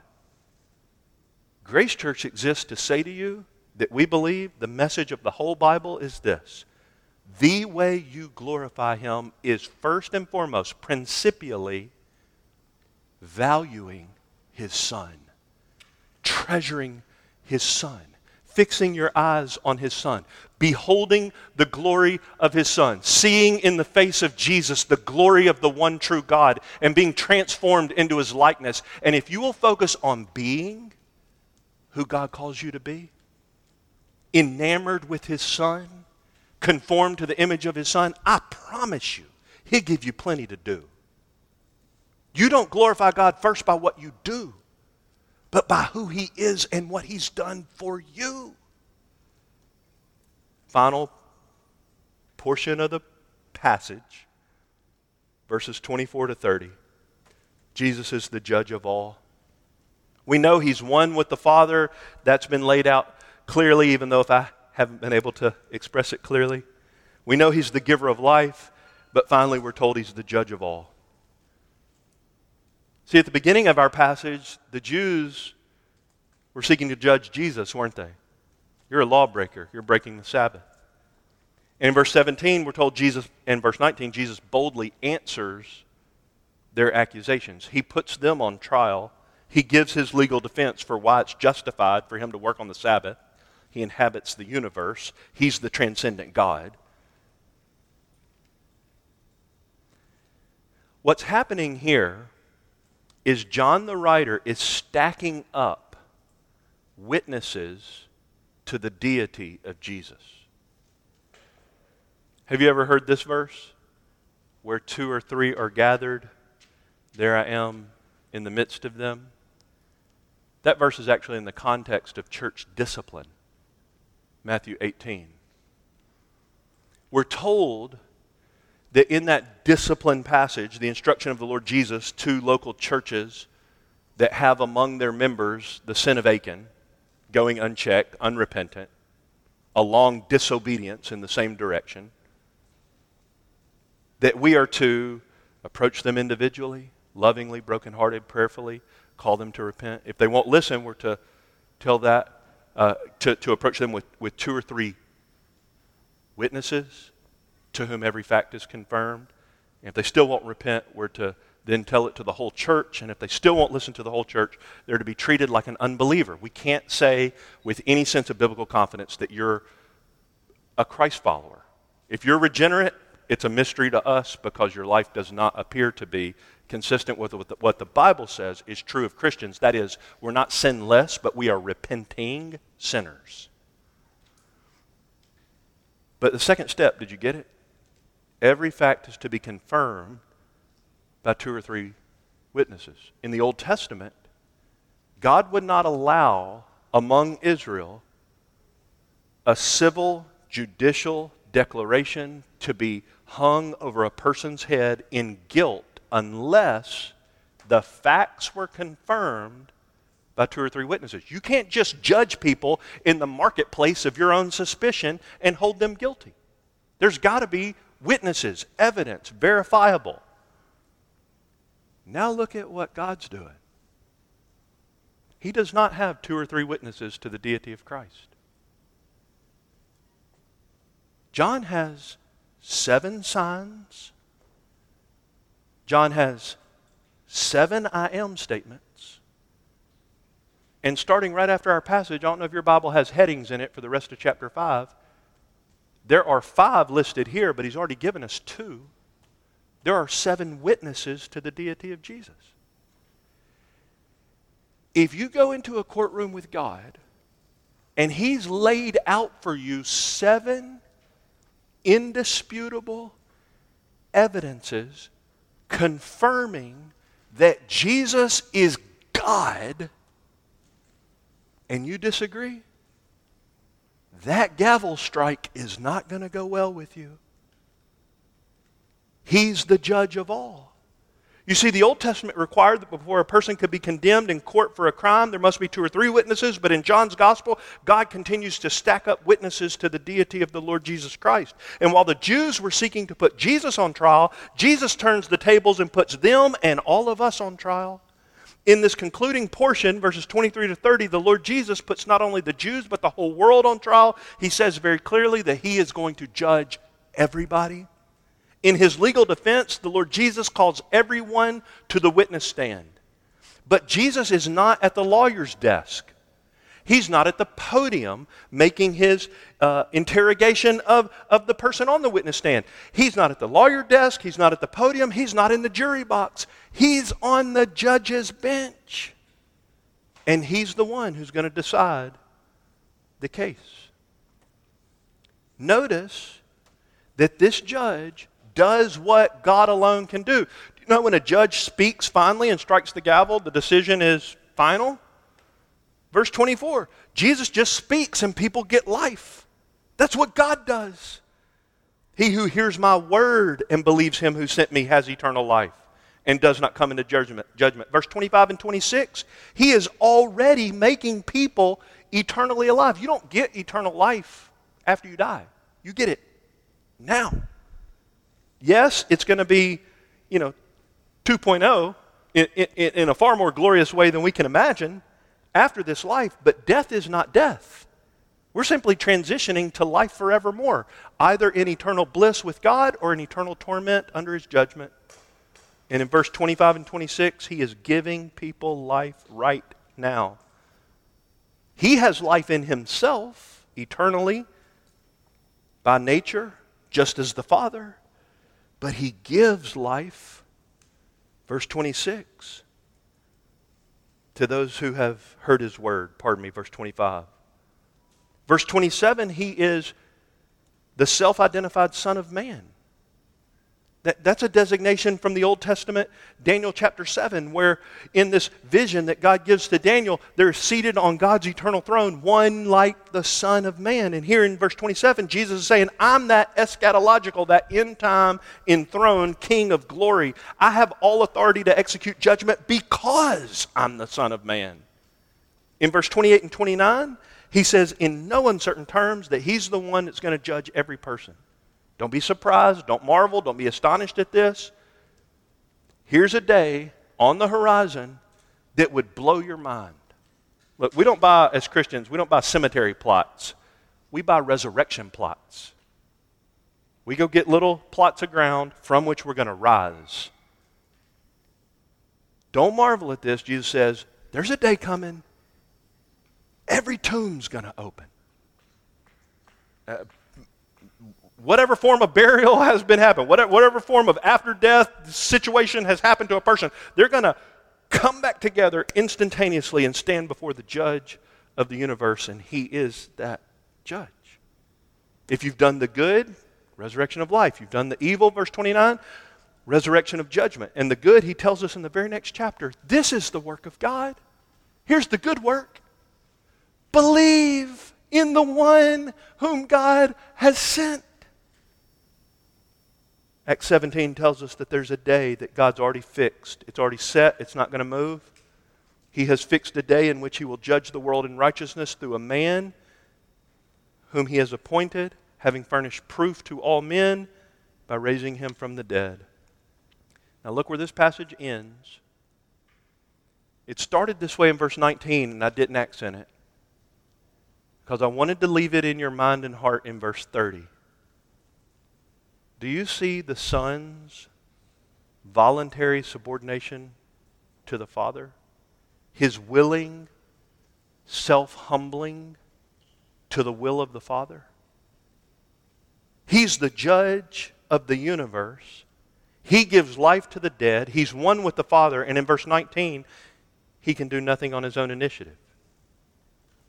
Grace Church exists to say to you that we believe the message of the whole Bible is this the way you glorify Him is first and foremost, principially, valuing His Son, treasuring His Son, fixing your eyes on His Son, beholding the glory of His Son, seeing in the face of Jesus the glory of the one true God, and being transformed into His likeness. And if you will focus on being who God calls you to be, enamored with his son, conformed to the image of his son, I promise you, he'll give you plenty to do. You don't glorify God first by what you do, but by who he is and what he's done for you. Final portion of the passage, verses 24 to 30. Jesus is the judge of all. We know he's one with the Father. That's been laid out clearly, even though if I haven't been able to express it clearly. We know He's the giver of life, but finally we're told He's the judge of all. See, at the beginning of our passage, the Jews were seeking to judge Jesus, weren't they? You're a lawbreaker. You're breaking the Sabbath. And in verse 17, we're told Jesus, in verse 19, Jesus boldly answers their accusations. He puts them on trial. He gives his legal defense for why it's justified for him to work on the Sabbath. He inhabits the universe, He's the transcendent God. What's happening here is John the writer is stacking up witnesses to the deity of Jesus. Have you ever heard this verse? Where two or three are gathered, there I am in the midst of them. That verse is actually in the context of church discipline. Matthew 18. We're told that in that discipline passage, the instruction of the Lord Jesus to local churches that have among their members the sin of Achan, going unchecked, unrepentant, a long disobedience in the same direction, that we are to approach them individually, lovingly, brokenhearted, prayerfully, call them to repent. If they won't listen, we're to tell that, uh, to, to approach them with, with two or three witnesses to whom every fact is confirmed. And if they still won't repent, we're to then tell it to the whole church. And if they still won't listen to the whole church, they're to be treated like an unbeliever. We can't say with any sense of biblical confidence that you're a Christ follower. If you're regenerate, it's a mystery to us because your life does not appear to be consistent with what the Bible says is true of Christians. That is, we're not sinless, but we are repenting sinners. But the second step, did you get it? Every fact is to be confirmed by two or three witnesses. In the Old Testament, God would not allow among Israel a civil judicial declaration to be hung over a person's head in guilt unless the facts were confirmed by two or three witnesses. You can't just judge people in the marketplace of your own suspicion and hold them guilty. There's got to be witnesses, evidence, verifiable. Now look at what God's doing. He does not have two or three witnesses to the deity of Christ. John has seven signs. John has seven I am statements. And starting right after our passage, I don't know if your Bible has headings in it for the rest of chapter 5. There are five listed here, but he's already given us two. There are seven witnesses to the deity of Jesus. If you go into a courtroom with God and he's laid out for you seven indisputable evidences confirming that Jesus is God, and you disagree, that gavel strike is not going to go well with you. He's the judge of all. You see, the Old Testament required that before a person could be condemned in court for a crime, there must be two or three witnesses. But in John's gospel, God continues to stack up witnesses to the deity of the Lord Jesus Christ. And while the Jews were seeking to put Jesus on trial, Jesus turns the tables and puts them and all of us on trial. In this concluding portion, verses 23 to 30, the Lord Jesus puts not only the Jews, but the whole world on trial. He says very clearly that He is going to judge everybody. In his legal defense, the Lord Jesus calls everyone to the witness stand. But Jesus is not at the lawyer's desk. He's not at the podium making his uh, interrogation of, of the person on the witness stand. He's not at the lawyer desk. He's not at the podium. He's not in the jury box. He's on the judge's bench. And he's the one who's going to decide the case. Notice that this judge does what God alone can do. Do you know when a judge speaks finally and strikes the gavel, the decision is final? Verse 24 Jesus just speaks and people get life. That's what God does. He who hears my word and believes him who sent me has eternal life and does not come into judgment. judgment. Verse 25 and 26, he is already making people eternally alive. You don't get eternal life after you die. You get it now. Yes, it's going to be, you know, 2.0 in, in, in a far more glorious way than we can imagine after this life, but death is not death. We're simply transitioning to life forevermore, either in eternal bliss with God or in eternal torment under his judgment. And in verse 25 and 26, he is giving people life right now. He has life in himself eternally by nature, just as the Father but he gives life, verse 26, to those who have heard his word. Pardon me, verse 25. Verse 27, he is the self identified Son of Man. That, that's a designation from the Old Testament, Daniel chapter 7, where in this vision that God gives to Daniel, they're seated on God's eternal throne, one like the Son of Man. And here in verse 27, Jesus is saying, I'm that eschatological, that end time enthroned King of glory. I have all authority to execute judgment because I'm the Son of Man. In verse 28 and 29, he says, in no uncertain terms, that he's the one that's going to judge every person. Don't be surprised. Don't marvel. Don't be astonished at this. Here's a day on the horizon that would blow your mind. Look, we don't buy, as Christians, we don't buy cemetery plots. We buy resurrection plots. We go get little plots of ground from which we're going to rise. Don't marvel at this. Jesus says, There's a day coming, every tomb's going to open. Uh, whatever form of burial [laughs] has been happening, whatever, whatever form of after death situation has happened to a person, they're going to come back together instantaneously and stand before the judge of the universe, and he is that judge. If you've done the good, resurrection of life. You've done the evil, verse 29, resurrection of judgment. And the good, he tells us in the very next chapter, this is the work of God. Here's the good work believe in the one whom God has sent. Acts 17 tells us that there's a day that God's already fixed. It's already set, it's not going to move. He has fixed a day in which he will judge the world in righteousness through a man whom he has appointed, having furnished proof to all men by raising him from the dead. Now, look where this passage ends. It started this way in verse 19, and I didn't accent it because I wanted to leave it in your mind and heart in verse 30. Do you see the Son's voluntary subordination to the Father? His willing, self humbling to the will of the Father? He's the judge of the universe. He gives life to the dead. He's one with the Father. And in verse 19, he can do nothing on his own initiative.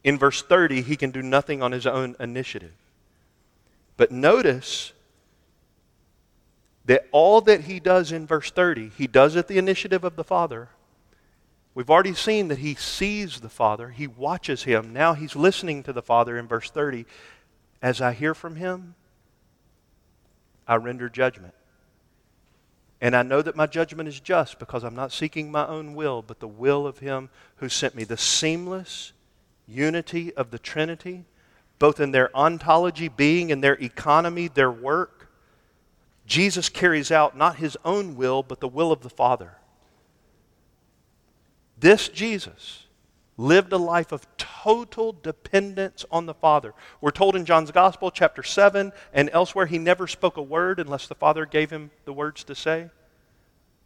In verse 30, he can do nothing on his own initiative. But notice that all that he does in verse 30, he does at the initiative of the Father. We've already seen that he sees the Father, he watches him. Now he's listening to the Father in verse 30. As I hear from him, I render judgment. And I know that my judgment is just because I'm not seeking my own will, but the will of him who sent me. The seamless unity of the Trinity, both in their ontology, being, and their economy, their work Jesus carries out not his own will, but the will of the Father. This Jesus lived a life of total dependence on the Father. We're told in John's Gospel, chapter 7, and elsewhere, he never spoke a word unless the Father gave him the words to say.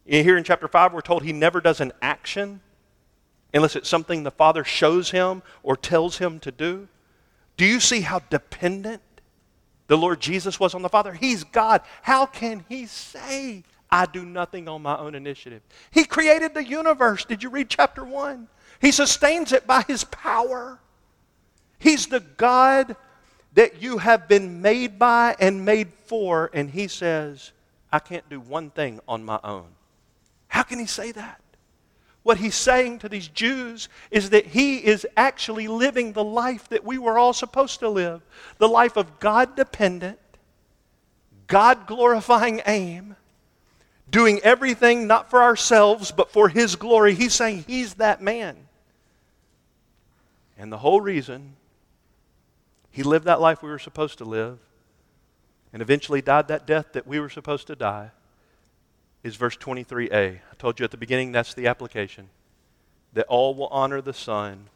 Here in chapter 5, we're told he never does an action unless it's something the Father shows him or tells him to do. Do you see how dependent the Lord Jesus was on the Father. He's God. How can He say, I do nothing on my own initiative? He created the universe. Did you read chapter 1? He sustains it by His power. He's the God that you have been made by and made for, and He says, I can't do one thing on my own. How can He say that? What he's saying to these Jews is that he is actually living the life that we were all supposed to live the life of God dependent, God glorifying aim, doing everything not for ourselves but for his glory. He's saying he's that man. And the whole reason he lived that life we were supposed to live and eventually died that death that we were supposed to die is verse 23a. I told you at the beginning that's the application. That all will honor the Son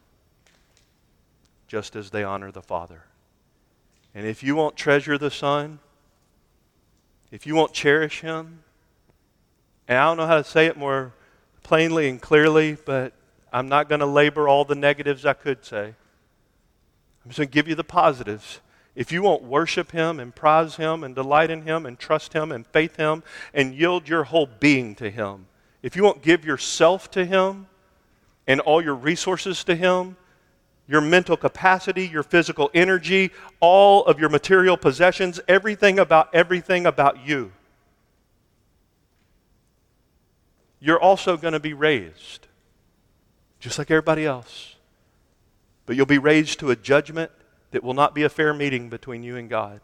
just as they honor the Father. And if you won't treasure the Son, if you won't cherish Him, and I don't know how to say it more plainly and clearly, but I'm not going to labor all the negatives I could say. I'm just going to give you the positives if you won't worship Him and prize Him and delight in Him and trust Him and faith Him and yield your whole being to Him, if you won't give yourself to Him and all your resources to Him, your mental capacity, your physical energy, all of your material possessions, everything about everything about you, you're also going to be raised, just like everybody else. But you'll be raised to a judgment that will not be a fair meeting between you and God.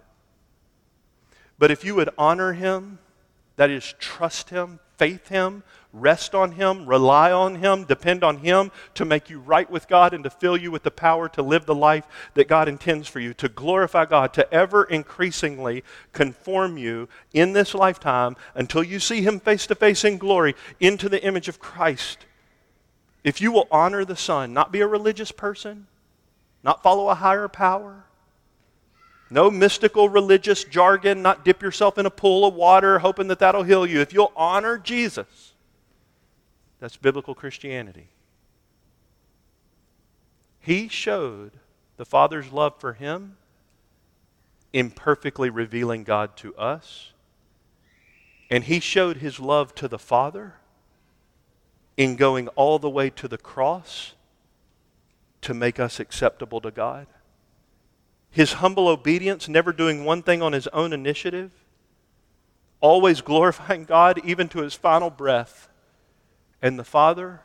But if you would honor him That is, trust Him, faith Him, rest on Him, rely on Him, depend on Him to make you right with God and to fill you with the power to live the life that God intends for you, to glorify God, to ever increasingly conform you in this lifetime until you see Him face to face in glory into the image of Christ. If you will honor the Son, not be a religious person, not follow a higher power, no mystical religious jargon, not dip yourself in a pool of water hoping that that'll heal you. If you'll honor Jesus, that's biblical Christianity. He showed the Father's love for him imperfectly revealing God to us. And he showed his love to the Father in going all the way to the cross to make us acceptable to God his humble obedience, never doing one thing on his own initiative, always glorifying God even to his final breath. And the Father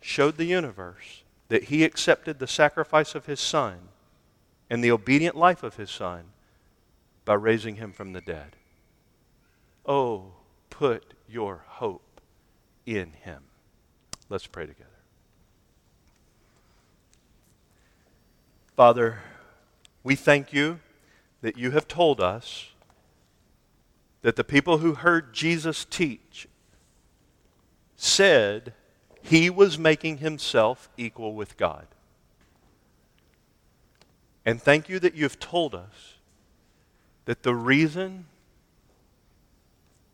showed the universe that he accepted the sacrifice of his Son and the obedient life of his Son by raising him from the dead. Oh, put your hope in him. Let's pray together. Father, we thank you that you have told us that the people who heard Jesus teach said he was making himself equal with God. And thank you that you've told us that the reason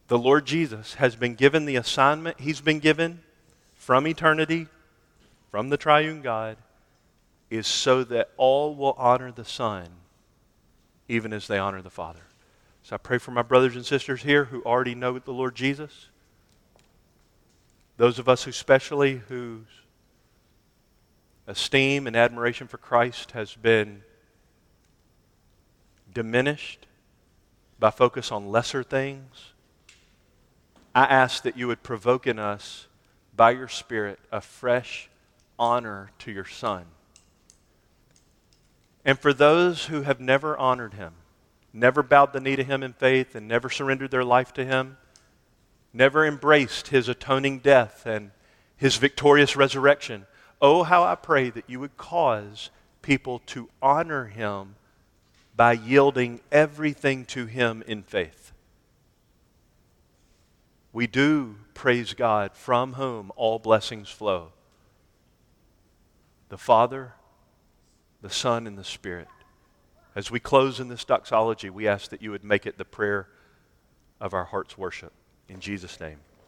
the Lord Jesus has been given the assignment he's been given from eternity, from the triune God, is so that all will honor the Son, even as they honor the Father. So I pray for my brothers and sisters here who already know the Lord Jesus. Those of us who especially whose esteem and admiration for Christ has been diminished by focus on lesser things. I ask that you would provoke in us, by your Spirit, a fresh honor to your Son and for those who have never honored him, never bowed the knee to him in faith, and never surrendered their life to him, never embraced his atoning death and his victorious resurrection, oh, how I pray that you would cause people to honor him by yielding everything to him in faith. We do praise God from whom all blessings flow. The Father, the Son, and the Spirit. As we close in this doxology, we ask that you would make it the prayer of our heart's worship. In Jesus' name.